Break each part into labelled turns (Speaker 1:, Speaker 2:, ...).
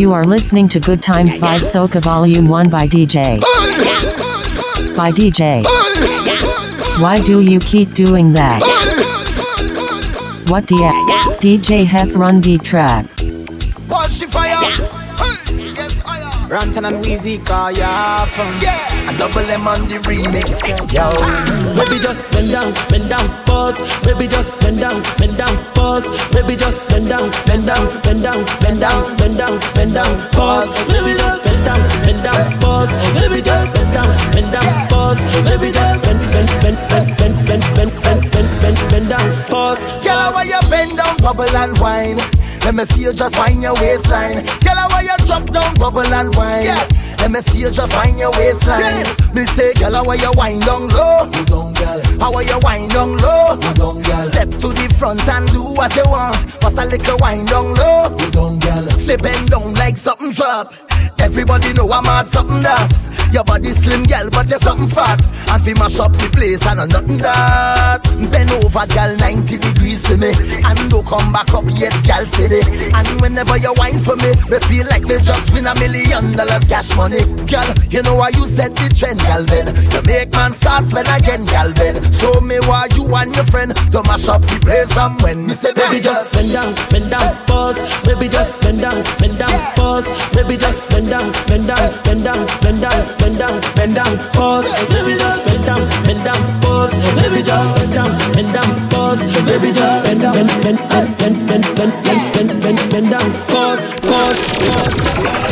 Speaker 1: You are listening to Good Times Vibe Soca Volume 1 by DJ. By DJ. Why do you keep doing that? What the DJ Hef run the track.
Speaker 2: Watch the fire. Hey. Yes, I am.
Speaker 3: Rantan and Weezy call ya from
Speaker 2: Yeah. A double M on the remix. Yo.
Speaker 4: Baby just bend down, bend down, pause. Baby just bend down, bend down, pause. Baby just bend down, bend down, bend down, bend down, bend down, bend down, pause. Baby just bend down, bend down, pause. Baby just bend down, bend down, pause. Baby just bend, bend, bend, bend, bend, bend, bend, bend, bend, bend, bend down, pause.
Speaker 2: Girl, why you bend down, bubble and wine? Let me see you just wind your waistline. Girl, why you drop down, bubble and wine? Me see you just wind your waistline. Me say, girl, why you wind down low? You don't, girl. How are you wind down low? You don't, girl. Step to the front and do what you want. Pass a little wind down low. You girl. Say bend down like something drop. Everybody know I'm at something that. Your body slim, girl, but you're something fat. And we mash up the place and nothing that. Bend over, girl, 90 degrees for me. And don't come back up yet, girl, steady. And whenever you whine for me, me feel like me just win a million dollars cash money. Girl, you know why you set the trend, girl, Ben. You make man start spend again, girl, Ben. Show me why you and your friend to mash up the place and when me say,
Speaker 4: Baby just bend down, bend down, pause. Baby just bend down, bend down, pause. Baby just bend down, bend down, bend down, bend down, bend down, bend down, pause. Baby just bend down, bend down, pause. Baby just bend down, bend down, pause. Baby just bend down, bend, bend, bend, bend, bend, bend, bend, bend, bend, down, pause, pause, pause.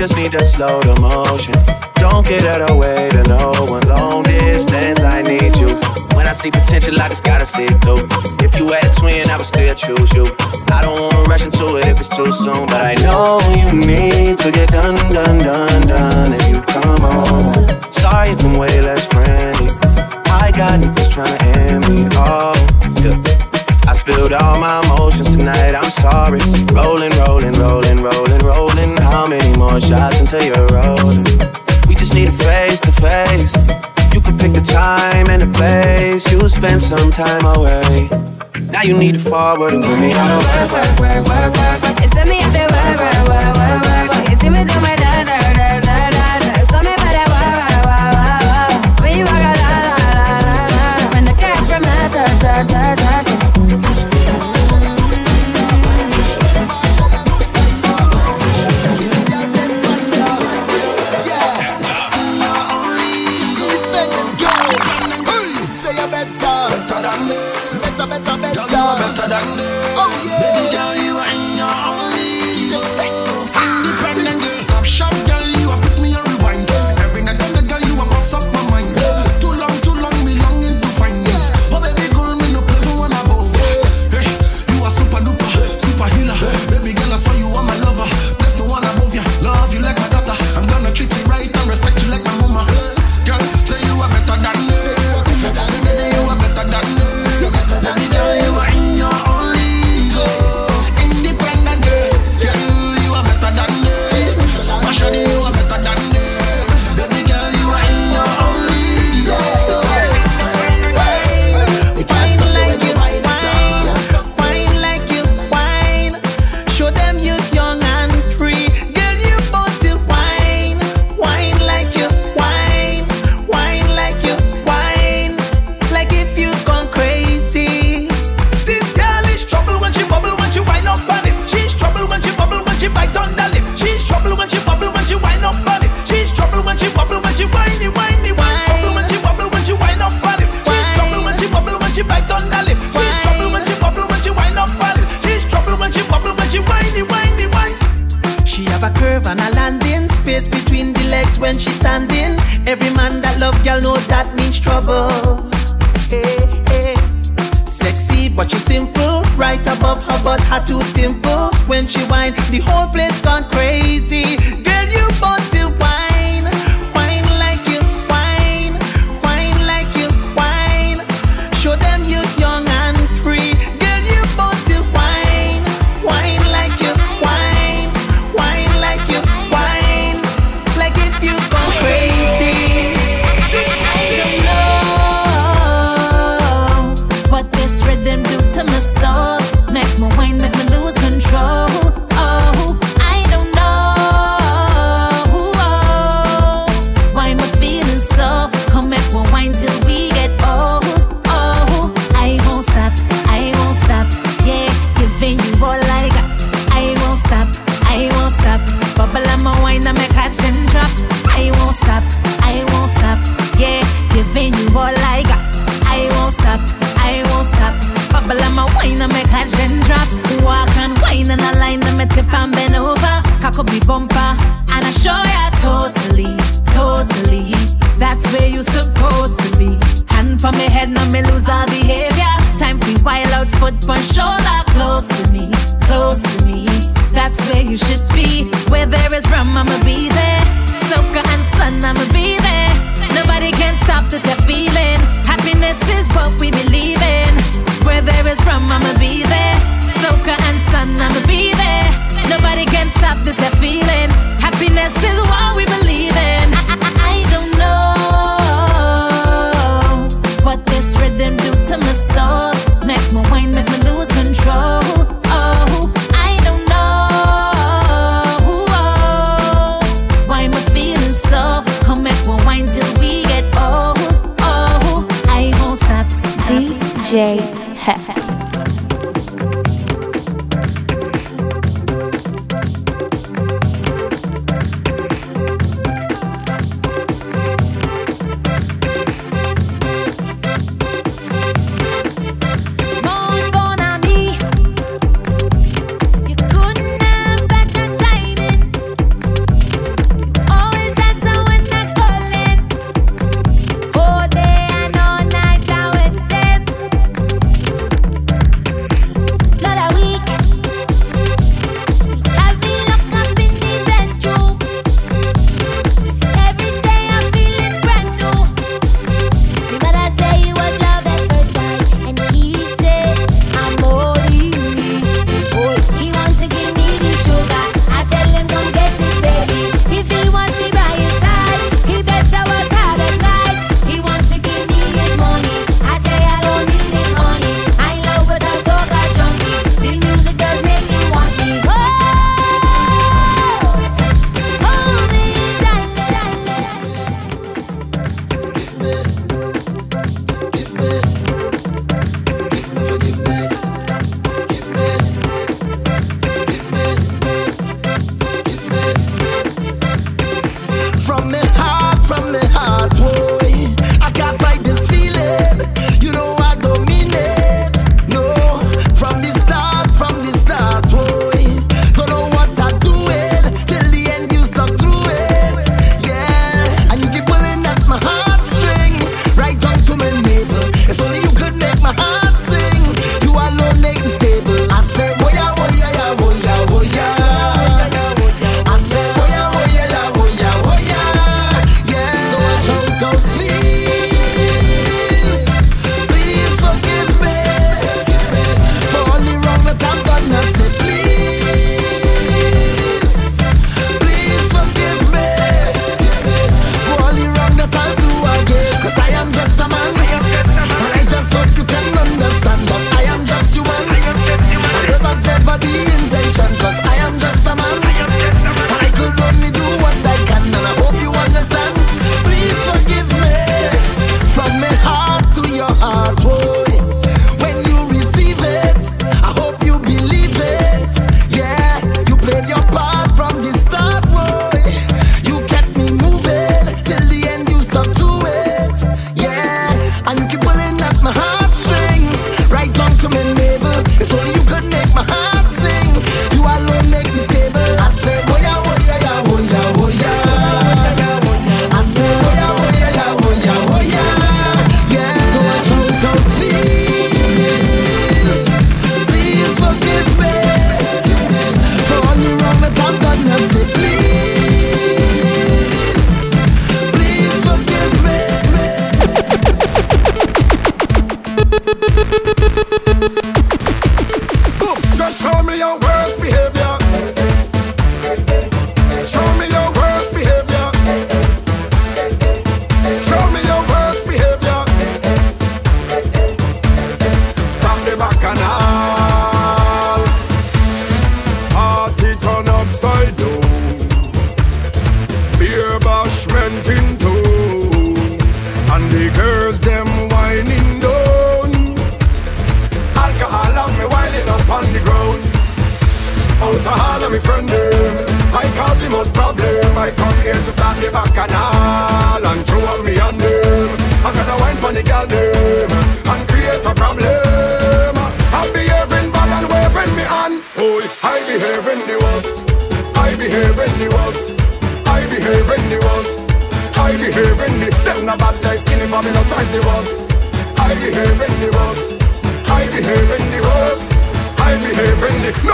Speaker 5: Just
Speaker 6: need to slow the motion. Don't get out of the way to no one. Long distance, I need you. When I see potential, I just gotta see it through. If you had a twin, I would still choose you. I don't wanna rush into it if it's too soon, but I know you need to get done, done, done, done. If you come on, sorry if I'm way less friendly. I got niggas trying to end me off. Spilled all my emotions tonight, I'm sorry. Rolling, rolling, rolling, rolling, rolling. How many more shots until you're rolling? We just need a face to face. You can pick the time and the place. You'll spend some time away. Now you need to forward and put me on a work, work, work, work, work.
Speaker 5: You see me at the work, work, work, work, work. You see me do my da, da, da,
Speaker 7: we bumper, and I show ya totally, totally. That's where you're supposed to be. Hand from my head, now me lose all behavior. Time we wild out, foot on shoulder, close to me, close to me. That's where you should be. Where there is rum, I'ma be there. Soca and sun, I'ma be there. Nobody can stop this feeling. Happiness is what we believe in. Where there is rum, I'ma be there. Soca and sun, I'ma be there. Nobody can stop this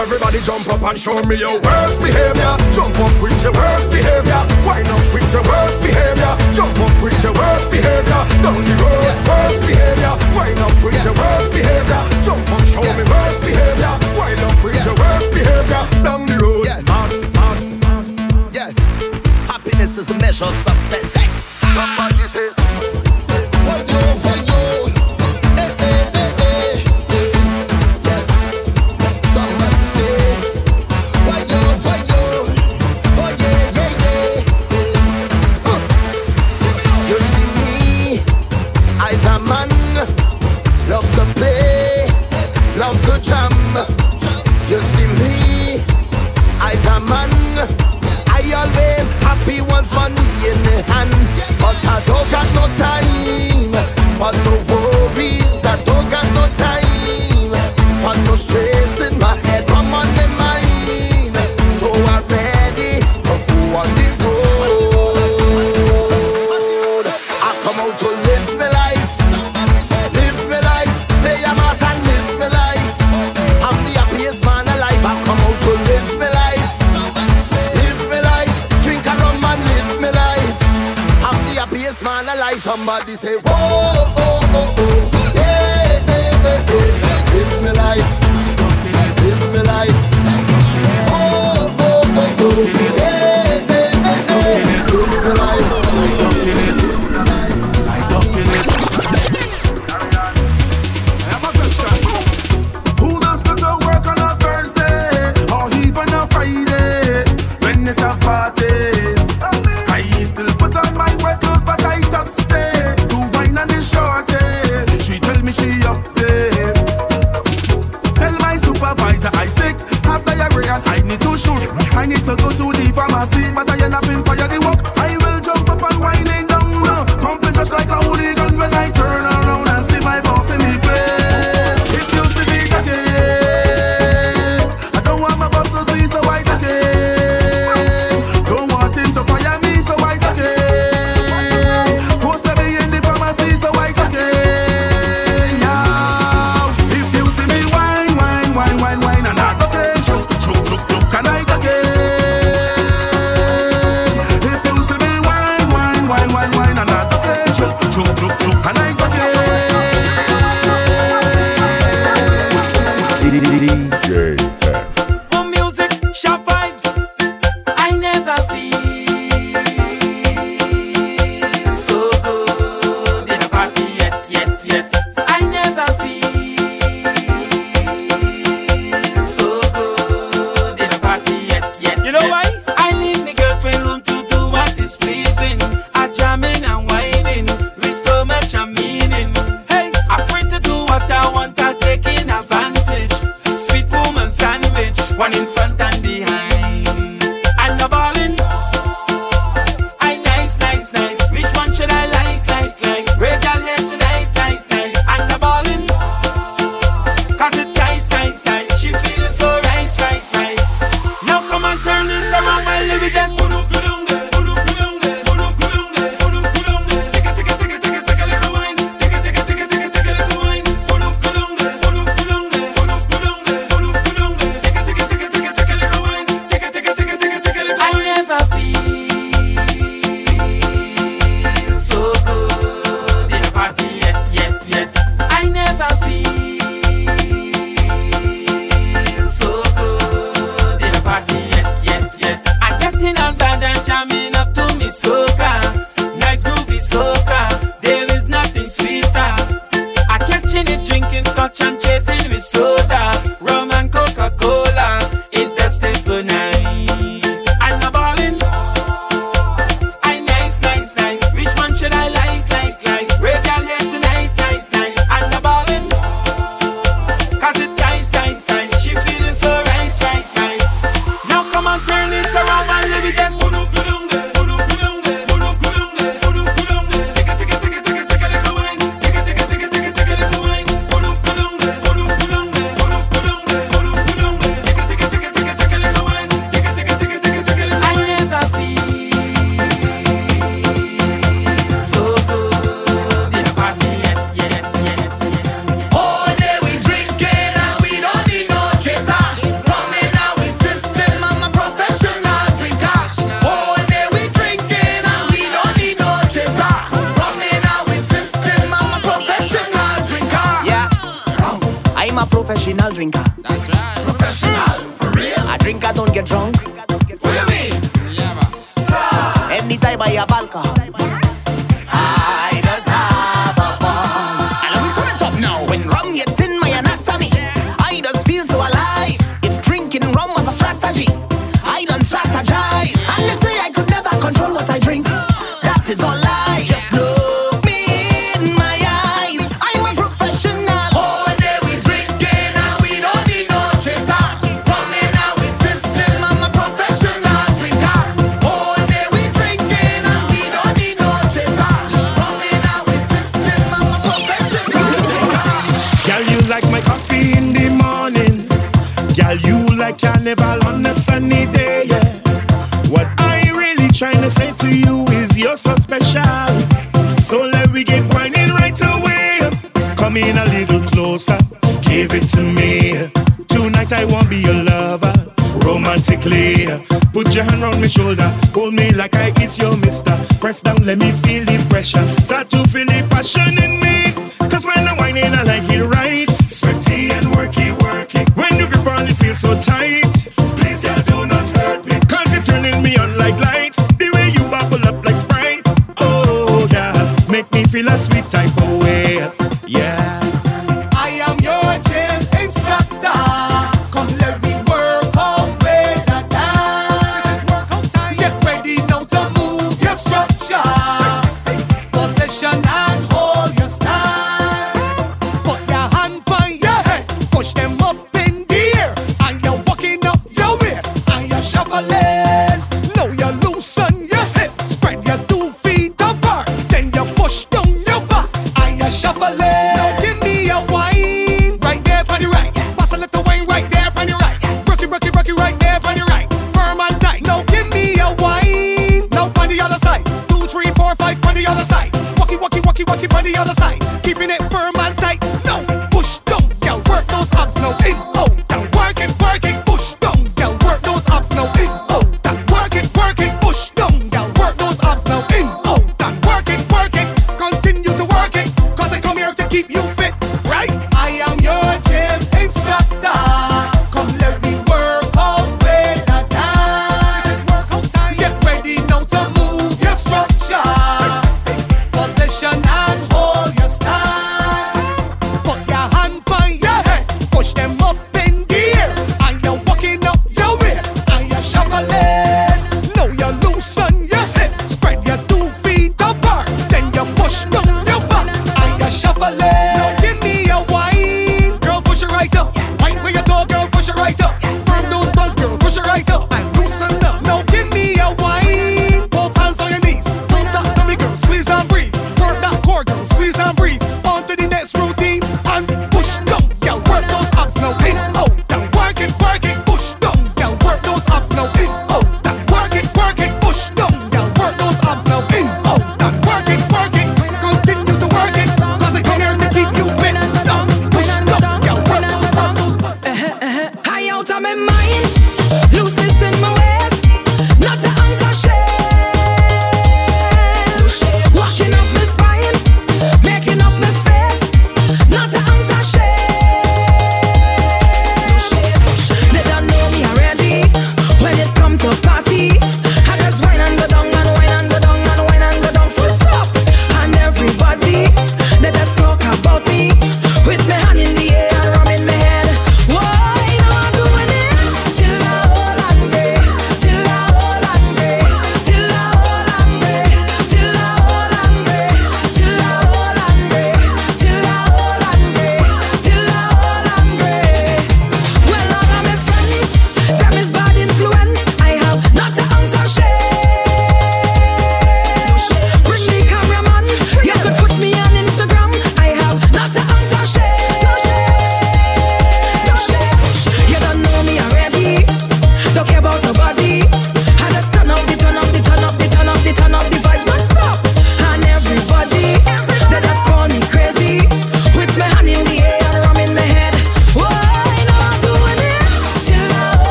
Speaker 8: everybody jump up and show me your worst behavior. Jump up with your worst behavior. Wind up with your worst behavior. Jump up with your worst behavior. Down the road, yeah. worst behavior. Wind up with yeah. your worst behavior. Jump up, show yeah. me worst behavior. Wind up with your worst behavior. Down the road,
Speaker 9: yeah. Mad, mad, mad. yeah. Happiness is the measure of success. Hey. Somebody say. Press down, let me feel the pressure.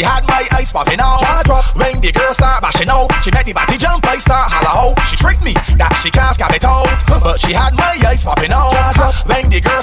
Speaker 9: She had my eyes popping out. When the girl start bashing out,
Speaker 8: she made me body jump. I
Speaker 10: start holla out. She tricked me that she can't scab it
Speaker 3: out, but she had my eyes
Speaker 11: popping out. When the
Speaker 2: girl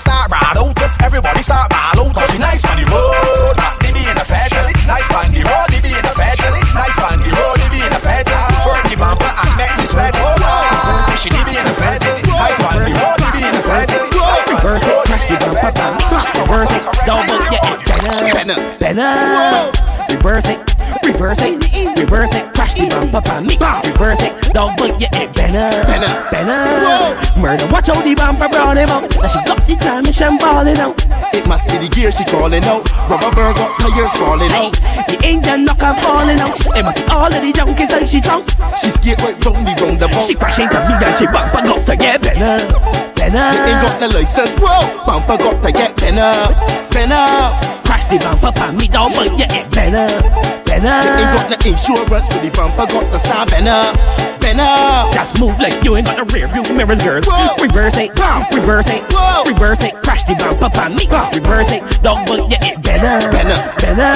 Speaker 12: gear she calling out. Rubber burger, tires falling out.
Speaker 13: The engine knock her falling out. And all of the junkies think she drunk.
Speaker 12: She skate right round the round the
Speaker 13: She crash into me and she bumper got to get better. Better.
Speaker 12: You ain't got the license, whoa. Bumper got to get better. Better
Speaker 13: the bumper for me down, but yeah, it better, better.
Speaker 12: You ain't got the insurance for the bumper, got the star better, better.
Speaker 13: Just move like you ain't got the rear view mirrors, girl. Whoa. Reverse it, reverse it, Whoa. reverse it. Crash the bumper for me, reverse it. Dog, but yeah, it better, better, better.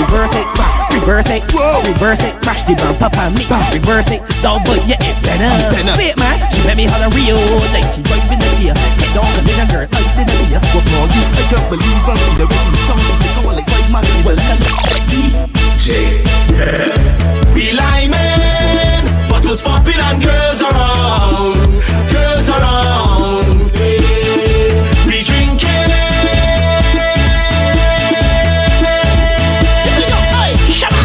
Speaker 13: Reverse it, reverse it, Whoa. reverse it. Crash the bumper for me, reverse it. Dog, but yeah, it better. better. Wait, man, she let me holler real like she driving the gear. Head on the little girl, I did it here. What more you?
Speaker 12: I can't believe I'm in the original song just to go like five months. Well,
Speaker 14: DJ. We lying, bottles popping and girls around, girls around. We drinking.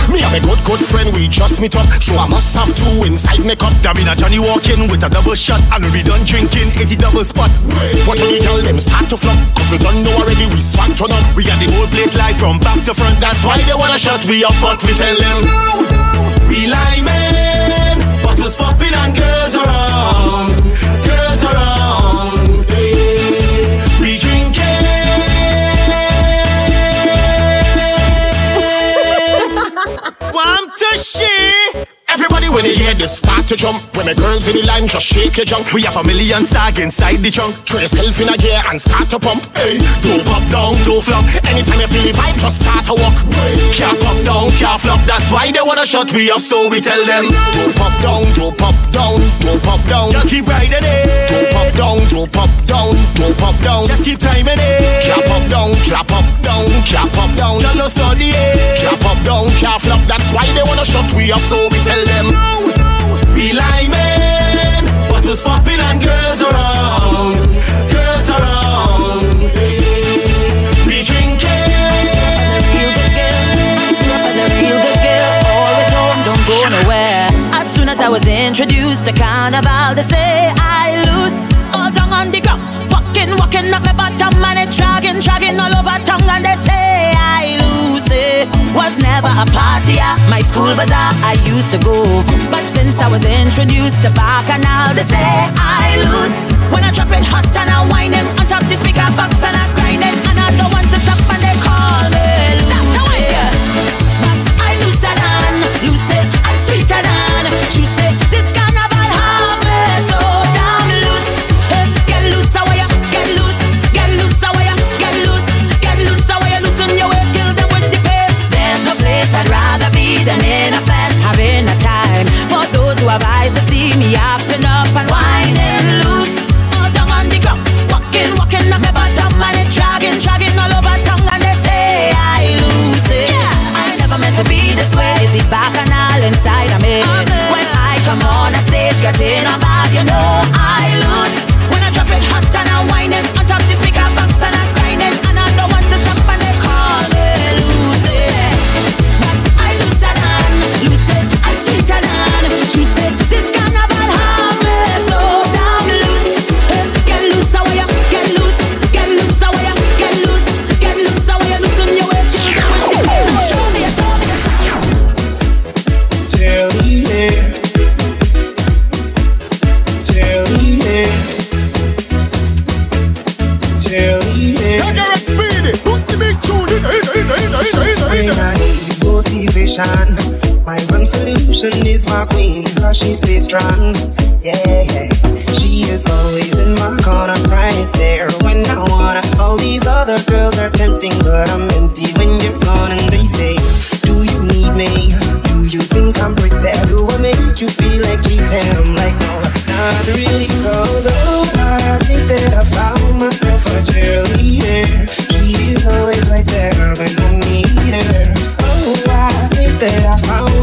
Speaker 14: Me have a good, good friend, we just meet up. So I must have two inside me cup. In a Johnny walking with a double shot, and we be done drinking. Is it double spot? Watch the girl them start to flop. Cause we don't know already, we swag turn up. We got the whole place live from back to front. That's why they wanna shut we up, but we tell them. We liming, bottles popping and girls around, Everybody when you hear this start to jump. When the girls in the line just shake your junk. We have a million stag inside the trunk. Throw yourself in a gear and start to pump. Hey, do pop down, do flop. Anytime you feel the vibe, just start to walk. Can't pop down, can't flop. That's why they wanna shut we up, so we tell them. Do pop down, do pop down, do pop down. Just keep riding it. Do pop down, do pop down, do pop down. Just keep timing it. Can't pop down, can't pop down, can't pop down. Just no study it. Can't pop down, can't flop. That's why they wanna shut we up, so we tell them. We liming, bottles popping and girls around, girls around. We drinking.
Speaker 15: Real good girl, the real good girl, always home, don't go nowhere. As soon as I was introduced to carnival, they say never a party at my school bazaar I used to go, but since I was introduced to Bacchanal, they say I lose. When I drop it hot and I whine it on top the speaker box and I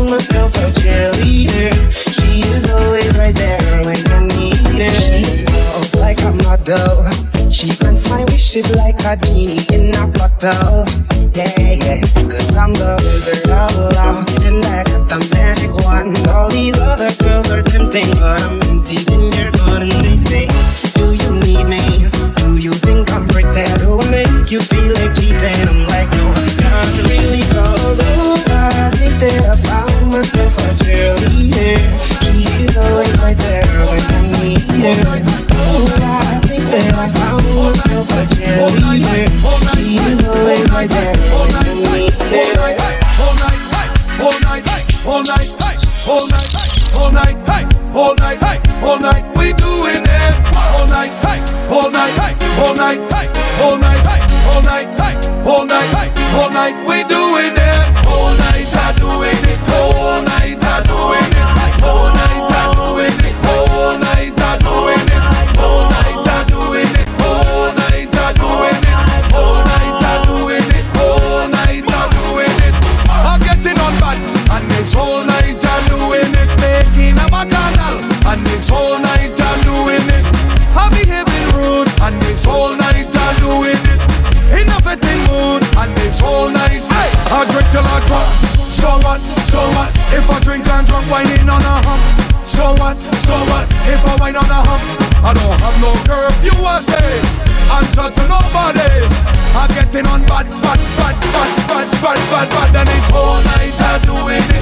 Speaker 16: Myself a cheerleader. She is always right there when I need her. She like I'm model. She grants my wishes like a genie in a bottle. Yeah, yeah. Cause I'm the wizard of love. And I got the magic wand. All these other girls are tempting, but I'm empty when. And they say, Do you need me? Do you think I'm pretty? Do I make you feel like cheating? I'm like, no, not really. Cause oh,
Speaker 11: all night, all night, all night, we doing it. Wasting on bad, bad, bad, bad, bad, bad, bad, bad, and it's all night I
Speaker 17: do it.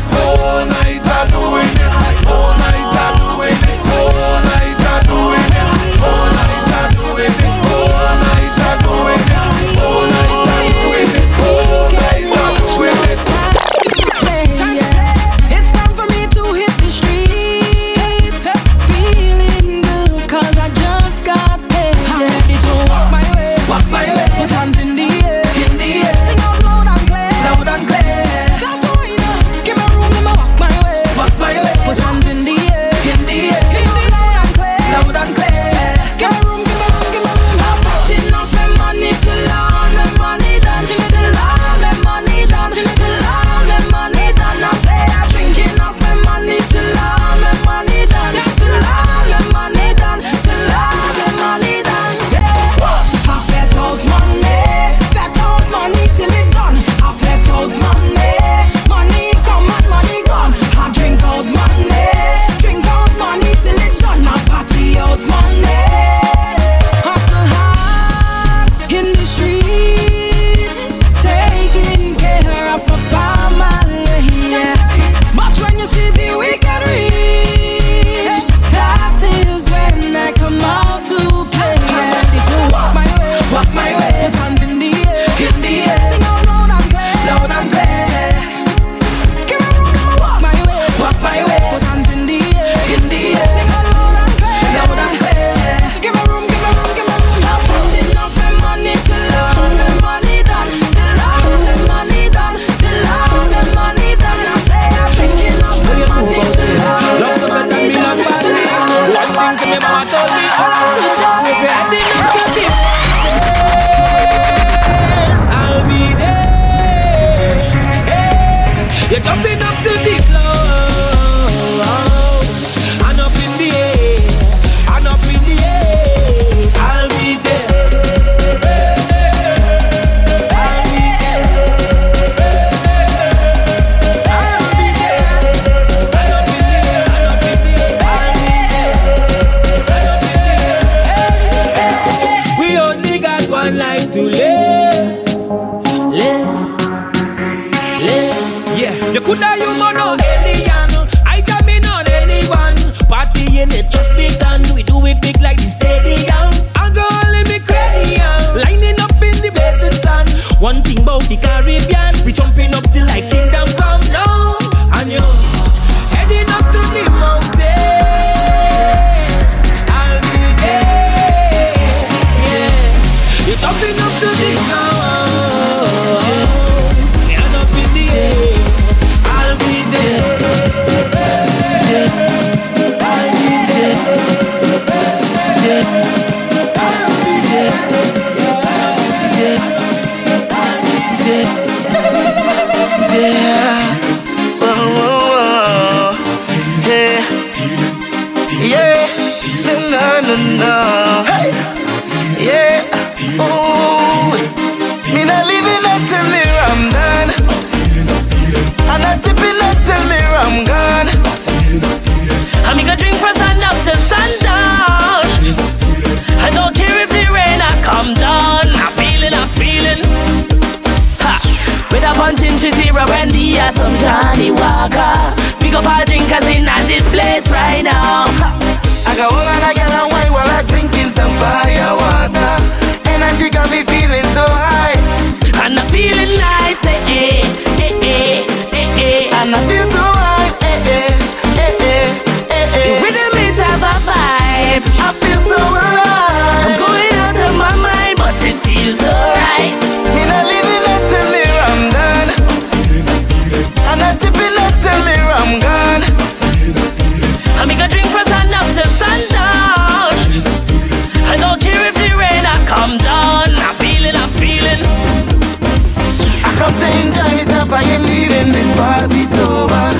Speaker 16: acabó la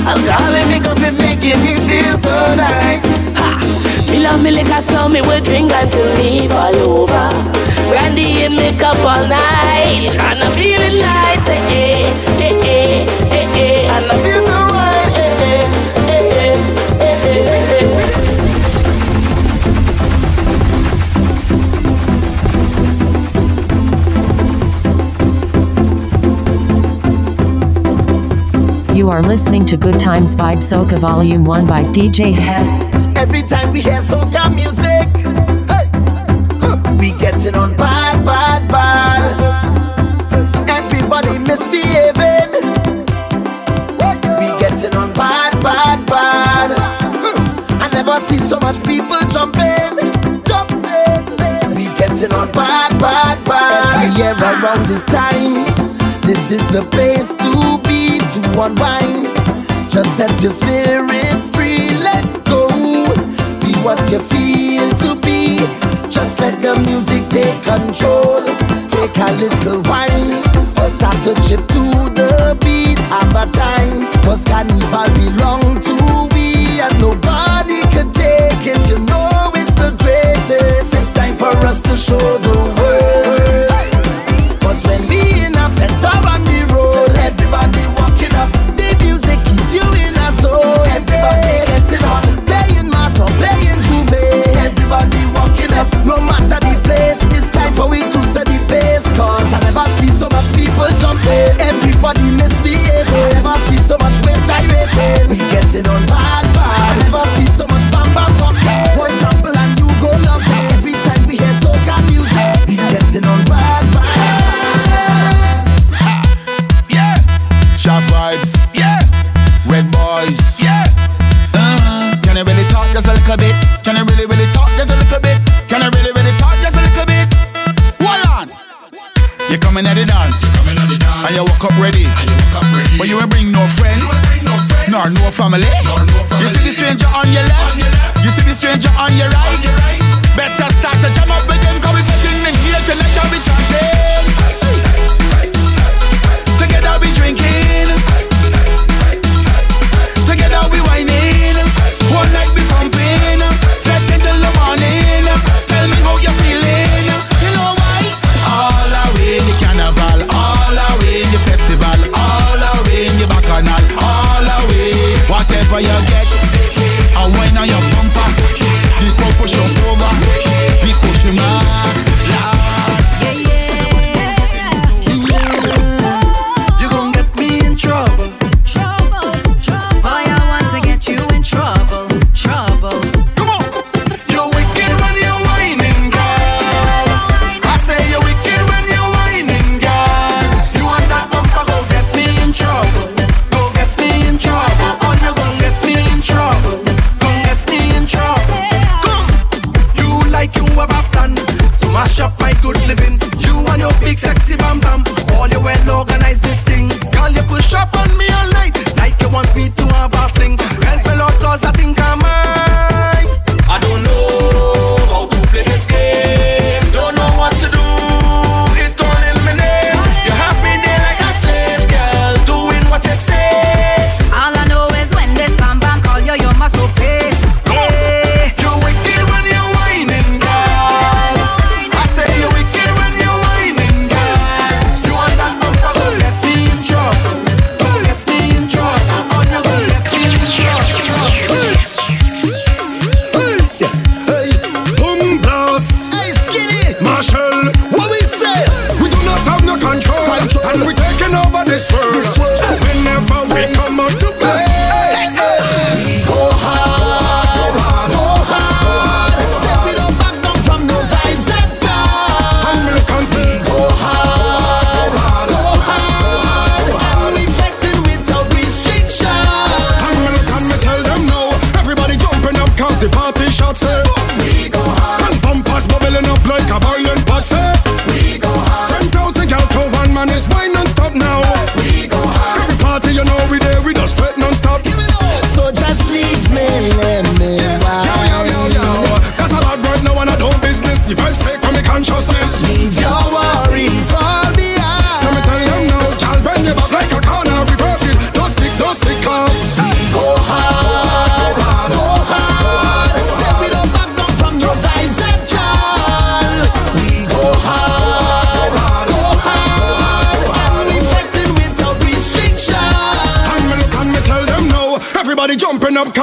Speaker 16: Alcohol and make up it making me feel so nice.
Speaker 17: Ha! Me love me liquor so me will drink until me fall over. Brandy and makeup all night, and I'm feeling nice, eh, eh, eh, eh, eh, eh.
Speaker 16: eh. and I'm feel.
Speaker 1: You are listening to Good Times Vibe Soca Volume 1 by DJ Hef.
Speaker 2: Every time we hear soca music, hey, we getting on bad, bad, bad. Everybody misbehaving. We getting on bad, bad, bad. Hmm. I never see so much people jumping, jumping. We getting on bad, bad, bad. Every year around this time, this is the place to one. Just set your spirit free, let go. Be what you feel to be. Just let the music take control. Take a little wine, or start to chip to the beat. Have a time, cause carnival belong to we, and nobody could take it. You know it's the greatest. It's time for us to show the world.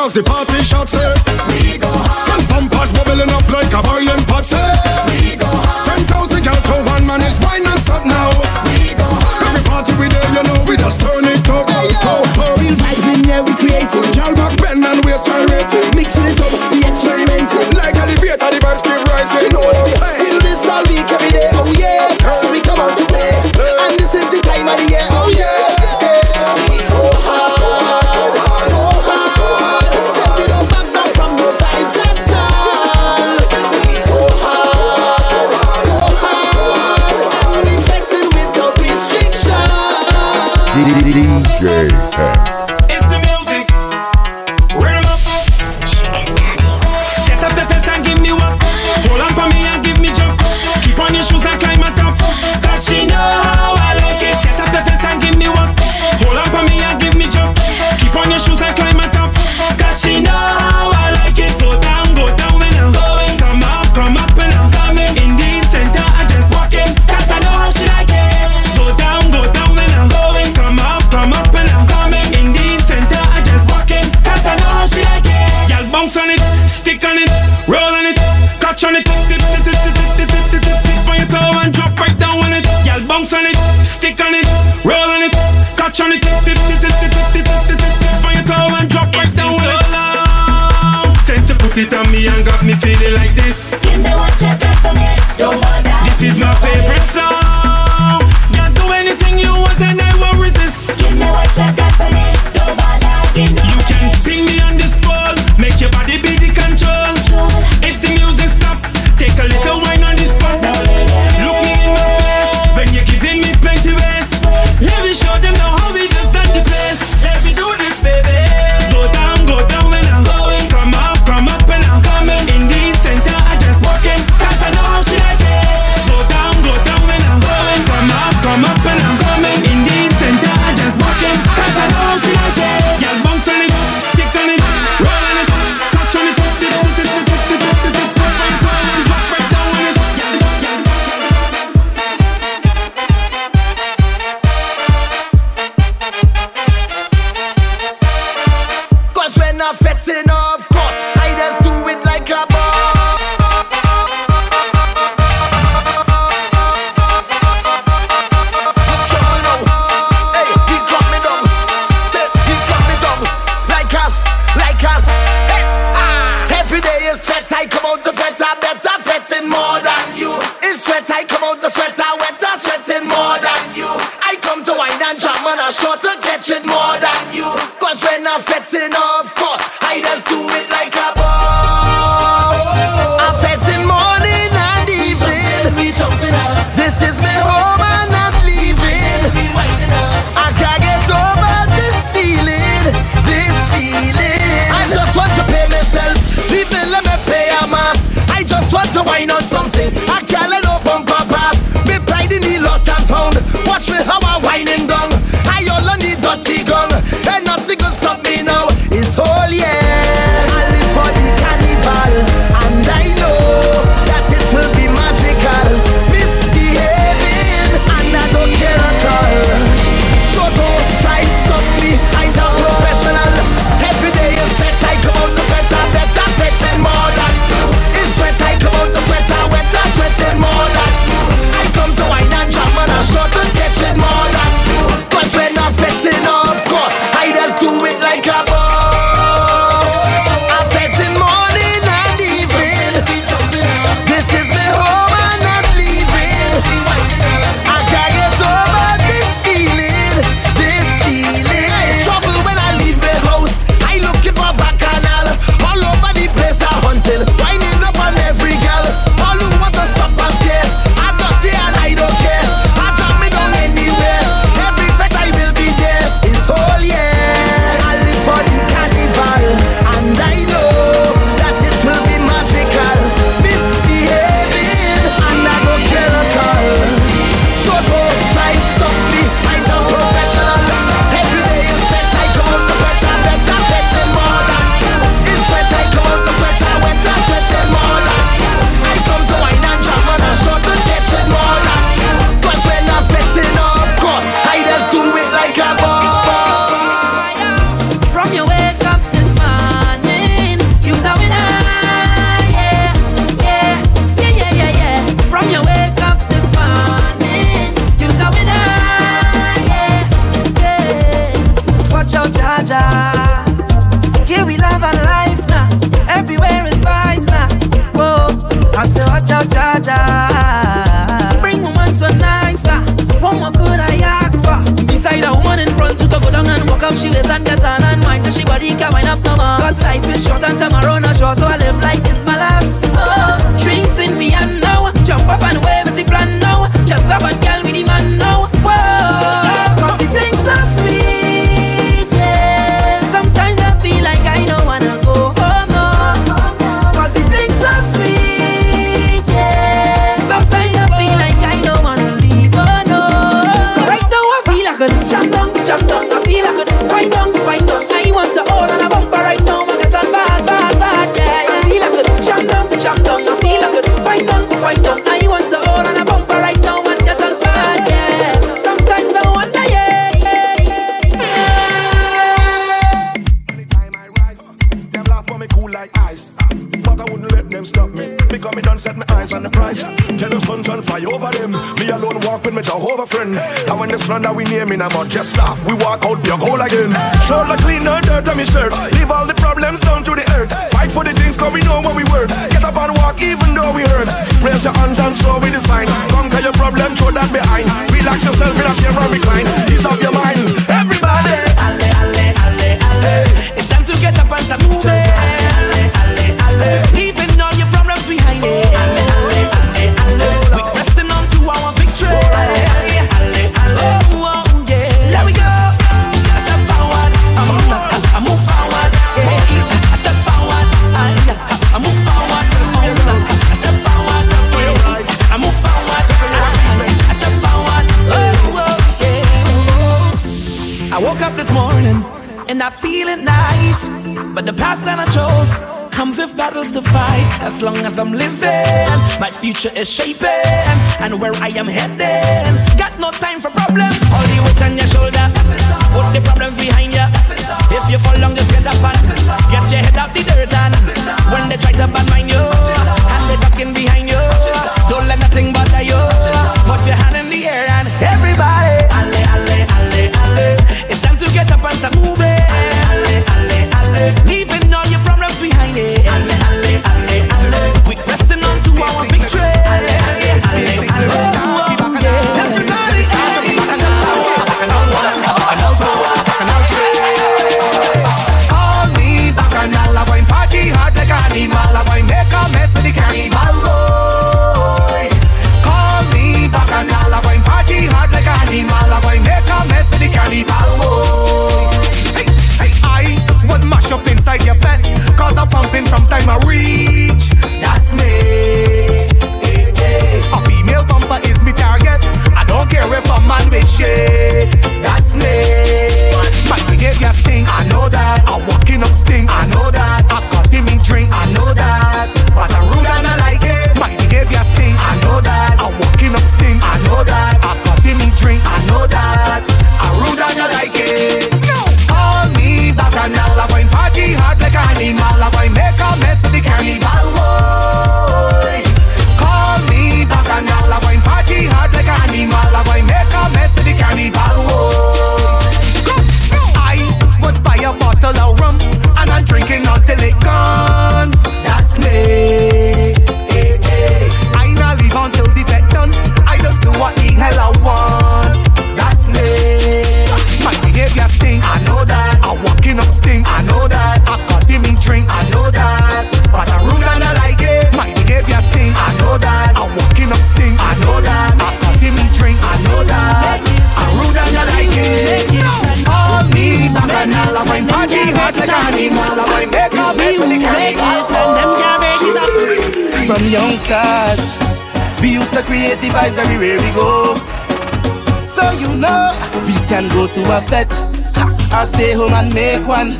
Speaker 2: Cause the
Speaker 18: party it
Speaker 2: on me and
Speaker 11: dust laugh. We walk out the gold again. Shoulder clean, no dirt on your shirt. Leave all the problems down to the earth. Fight for the things cause we know what we worth. Get up and walk even though we hurt. Raise your hands and show we the sign. Conquer your problem, throw that behind. Relax yourself in a chair and recline. Ease up your mind. Everybody.
Speaker 19: Alle, alle, alle, alle. It's time to get up and start moving. Alle, alle, alle, alle. path that I chose comes with battles to fight. As long as I'm living, my future is shaping, and where I am heading. Got no time for problems. All the weight on your shoulder. Put the problems behind you. If you fall down, just get up and get your head out the dirt. And when they try to badmine you, and they talking behind you, don't let nothing bother you. Put your hand in the air and everybody, alle, alle, alle, alle. It's time to get up and start moving. Leaving all your problems behind it.
Speaker 20: go to a fete. Ha, or stay home and make one.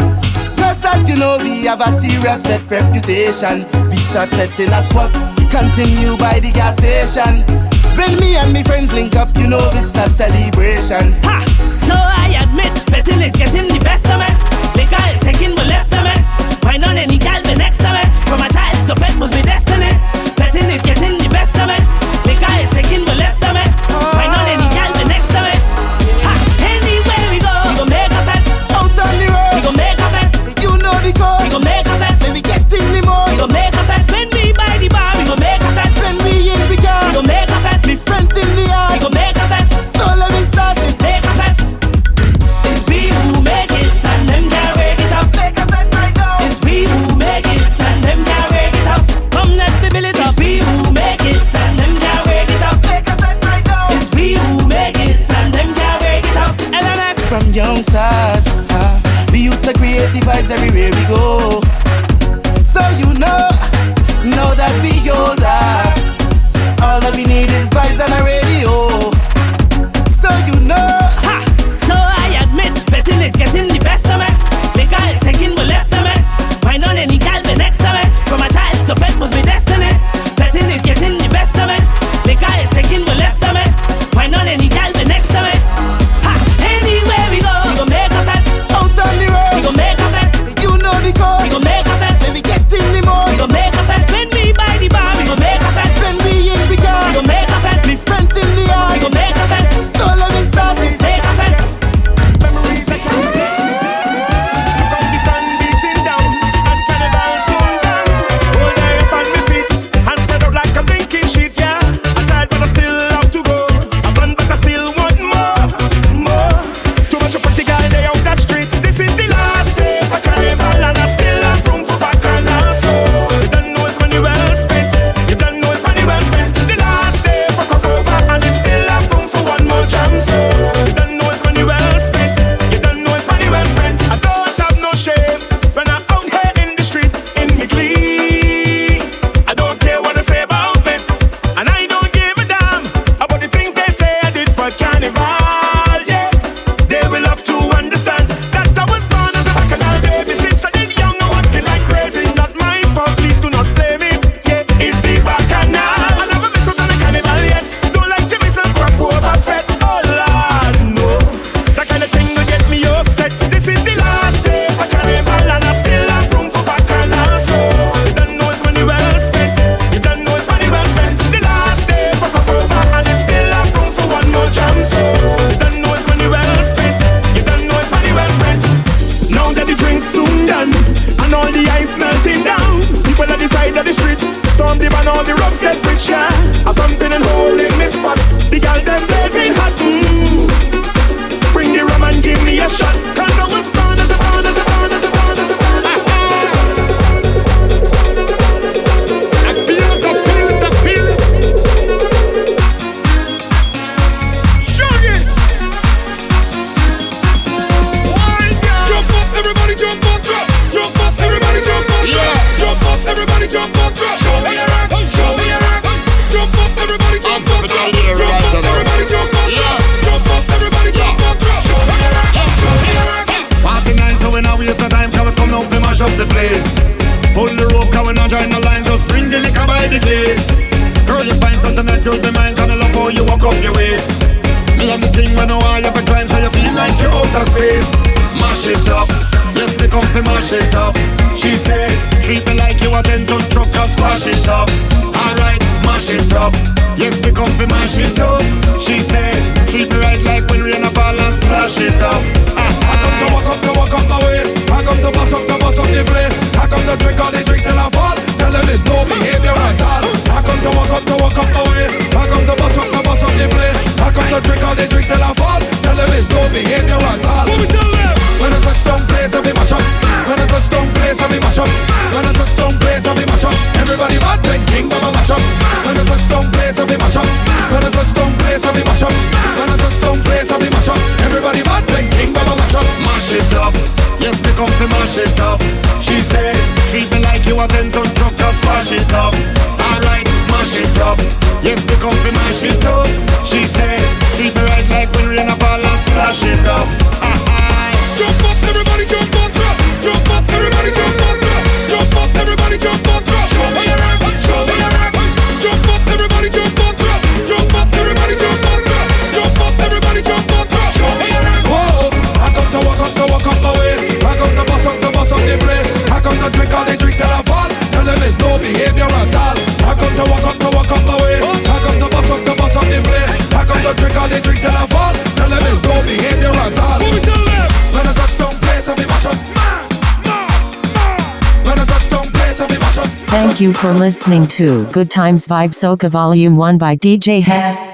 Speaker 20: Cause as you know, we have a serious fete reputation. We start feting at work, continue by the gas station. When me and me friends link up, you know it's a celebration.
Speaker 13: Ha! So I admit, feting is getting the best of me. Liquor taking the left of me. Why not any
Speaker 18: girl? I
Speaker 21: how you walk up your waist. Me love the thing when no wall you have climb, so you feel like you're out of space. Mash it up, yes, me come to mash it up. She say, treat me like you a ten ton truck and squash it up. Alright, mash it up. Yes, me come to mash it up. She say, treat me right like when rain a fall and splash it up.
Speaker 11: I come to walk up, to walk up my waist. I come to bust up, to bust up the place. I come to drink all the drinks till I fall. Tell them it's no behavior at all. To walk up, to walk up my waist. I come to bust up, to bust up the place. I come to drink all the drinks till I fall. Tell them it's no behavior at all. What we tell them? When I touch down place, I be mash up. When I touch down place, I be mash up. When I touch down place, I be mash up. Everybody mad when King Bubba mash up. When I touch down place, I be mash up. When I touch down place, I be mash up. When I touch down place, I be mash up. Everybody mad when King Bubba mash up.
Speaker 21: Mash it up, yes, me come to mash it up. She say, treat me like you a ten ton truck and squash it up. Mash it up, yes, me come to mash it up. She say, treat me right like when rain a fall and splash it up.
Speaker 11: Jump up, everybody jump up. Jump up, everybody jump up. Jump up, everybody jump up. Show me your rock, show me your rock. Jump up, everybody jump up. Jump up, everybody jump up. Jump up, everybody jump up. Show me your rock. Whoa, I come to walk up, to walk up my waist. I come to bust up, to bust up the place. I come to drink all the drinks till I fall. Tell them it's no behavior at all. I drink all the drinks till I fall. Tell them it's no behavior at all. What we tell them? When I touch down place, I be mash up. When I touch down place, I be mash up.
Speaker 1: Thank you for listening to Good Times Vibe Soca Volume 1 by DJ Hef.